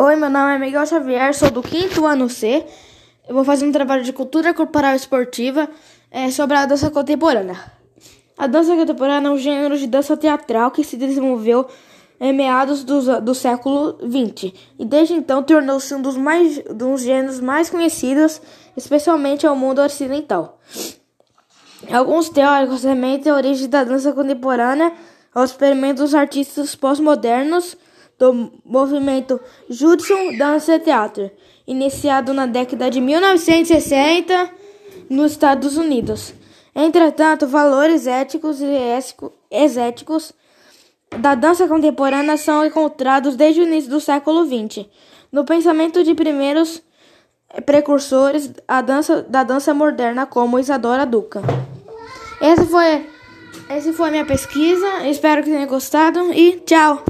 Oi, meu nome é Miguel Xavier, sou do quinto ano C. Eu vou fazer um trabalho de cultura corporal esportiva é, sobre a dança contemporânea. A dança contemporânea é um gênero de dança teatral que se desenvolveu em meados do, do século XX e desde então tornou-se um dos, mais, dos gêneros mais conhecidos, especialmente ao mundo ocidental. Alguns teóricos remetem a origem da dança contemporânea aos experimentos artistas pós-modernos do movimento Judson Dance Theater, iniciado na década de 1960 nos Estados Unidos. Entretanto, valores éticos e éticos da dança contemporânea são encontrados desde o início do século XX. No pensamento de primeiros precursores a dança, da dança moderna, como Isadora Duca. Essa foi, essa foi a minha pesquisa. Espero que tenham gostado e tchau!